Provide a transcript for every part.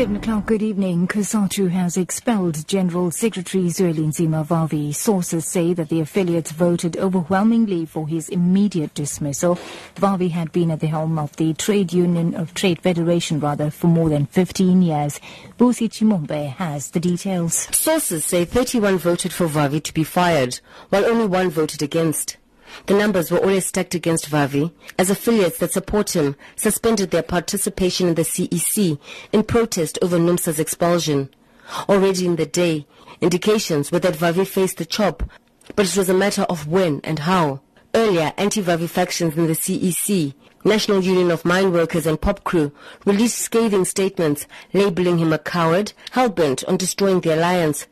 7 o'clock, good evening. COSATU has expelled General Secretary Zwelinzima Vavi. Sources say that the affiliates voted overwhelmingly for his immediate dismissal. Vavi had been at the helm of the Trade Union of Trade Federation rather for more than 15 years. Busi Chimombe has the details. Sources say 31 voted for Vavi to be fired, while only one voted against. The numbers were always stacked against Vavi, as affiliates that support him suspended their participation in the CEC in protest over NUMSA's expulsion. Already in the day, indications were that Vavi faced the chop, but it was a matter of when and how. Earlier, anti-Vavi factions in the CEC, National Union of Mine Workers and POPCRU, released scathing statements labeling him a coward, hell-bent on destroying the alliance.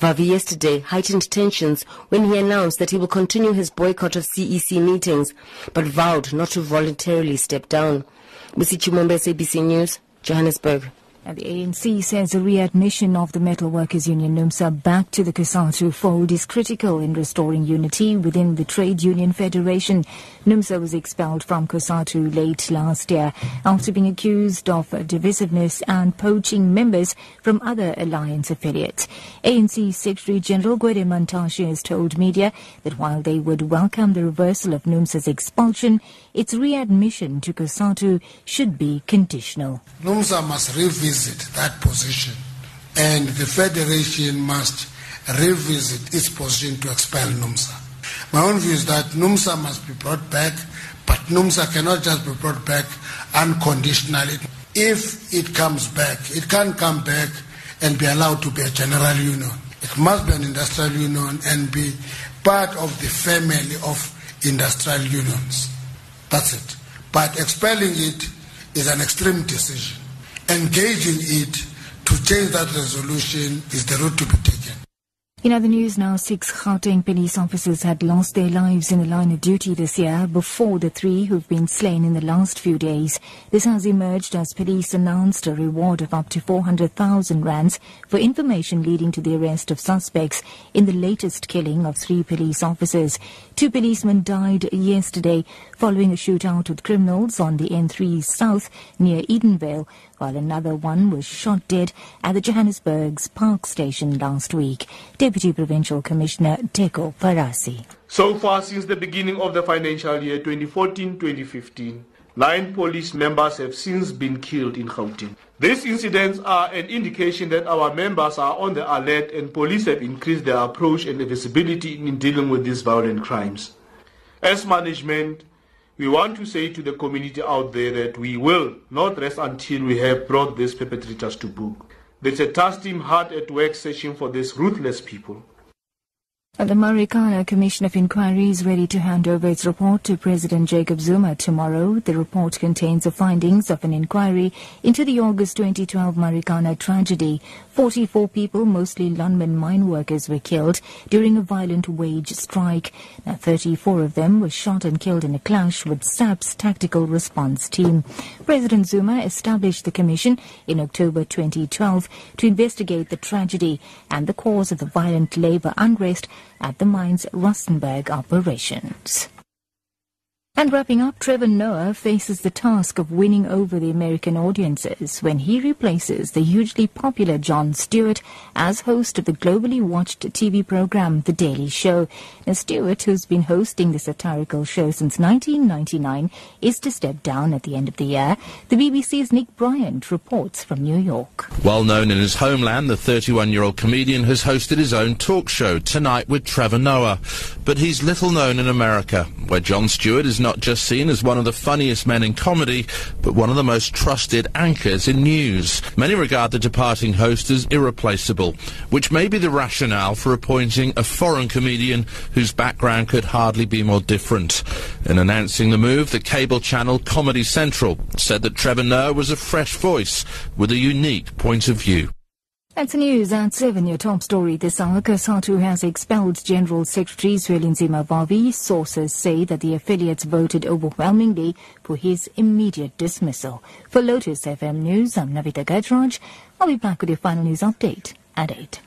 Vavi yesterday heightened tensions when he announced that he will continue his boycott of CEC meetings, but vowed not to voluntarily step down. Busi Chimombe, SABC News, Johannesburg. And the ANC says a readmission of the Metal Workers Union NUMSA back to the COSATU fold is critical in restoring unity within the Trade Union Federation. NUMSA was expelled from COSATU late last year after being accused of divisiveness and poaching members from other alliance affiliates. ANC Secretary General Gwede Mantashe has told media that while they would welcome the reversal of NUMSA's expulsion, its readmission to COSATU should be conditional. NUMSA must revisit that position and the federation must revisit its position to expel NUMSA. My own view is that NUMSA must be brought back, but NUMSA cannot just be brought back unconditionally. If it comes back, it can't come back and be allowed to be a general union. It must be an industrial union and be part of the family of industrial unions. That's it. But expelling it is an extreme decision engaging it to change that resolution is the route to be taken. In other news now, six Gauteng police officers had lost their lives in the line of duty this year before the three who've been slain in the last few days. This has emerged as police announced a reward of up to 400,000 rands for information leading to the arrest of suspects in the latest killing of three police officers. Two policemen died yesterday following a shootout with criminals on the N3 South near Edenvale, while another one was shot dead at the Johannesburg's Park Station last week. Deputy Provincial Commissioner Teko Parasi. So far since the beginning of the financial year 2014-2015, nine police members have since been killed in Gauteng. These incidents are an indication that our members are on the alert and police have increased their approach and visibility in dealing with these violent crimes. As management, we want to say to the community out there that we will not rest until we have brought these perpetrators to book. There's a task team hard at work searching for these ruthless people. The Marikana Commission of Inquiry is ready to hand over its report to President Jacob Zuma tomorrow. The report contains the findings of an inquiry into the August 2012 Marikana tragedy. 44 people, mostly Lonmin mine workers, were killed during a violent wage strike. Now, 34 of them were shot and killed in a clash with SAPS tactical response team. President Zuma established the commission in October 2012 to investigate the tragedy and the cause of the violent labor unrest at the mine's Rustenburg operations. And wrapping up, Trevor Noah faces the task of winning over the American audiences when he replaces the hugely popular Jon Stewart as host of the globally watched TV program The Daily Show. Now, Stewart, who's been hosting the satirical show since 1999, is to step down at the end of the year. The BBC's Nick Bryant reports from New York. Well known in his homeland, the 31-year-old comedian has hosted his own talk show, Tonight with Trevor Noah. But he's little known in America, where Jon Stewart is not not just seen as one of the funniest men in comedy, but one of the most trusted anchors in news. Many regard the departing host as irreplaceable, which may be the rationale for appointing a foreign comedian whose background could hardly be more different. In announcing the move, the cable channel Comedy Central said that Trevor Noah was a fresh voice with a unique point of view. That's news at 7. Your top story this hour. COSATU has expelled General Secretary Zwelinzima Vavi. Sources say that the affiliates voted overwhelmingly for his immediate dismissal. For Lotus FM News, I'm Navitha Gajraj. I'll be back with your final news update at 8.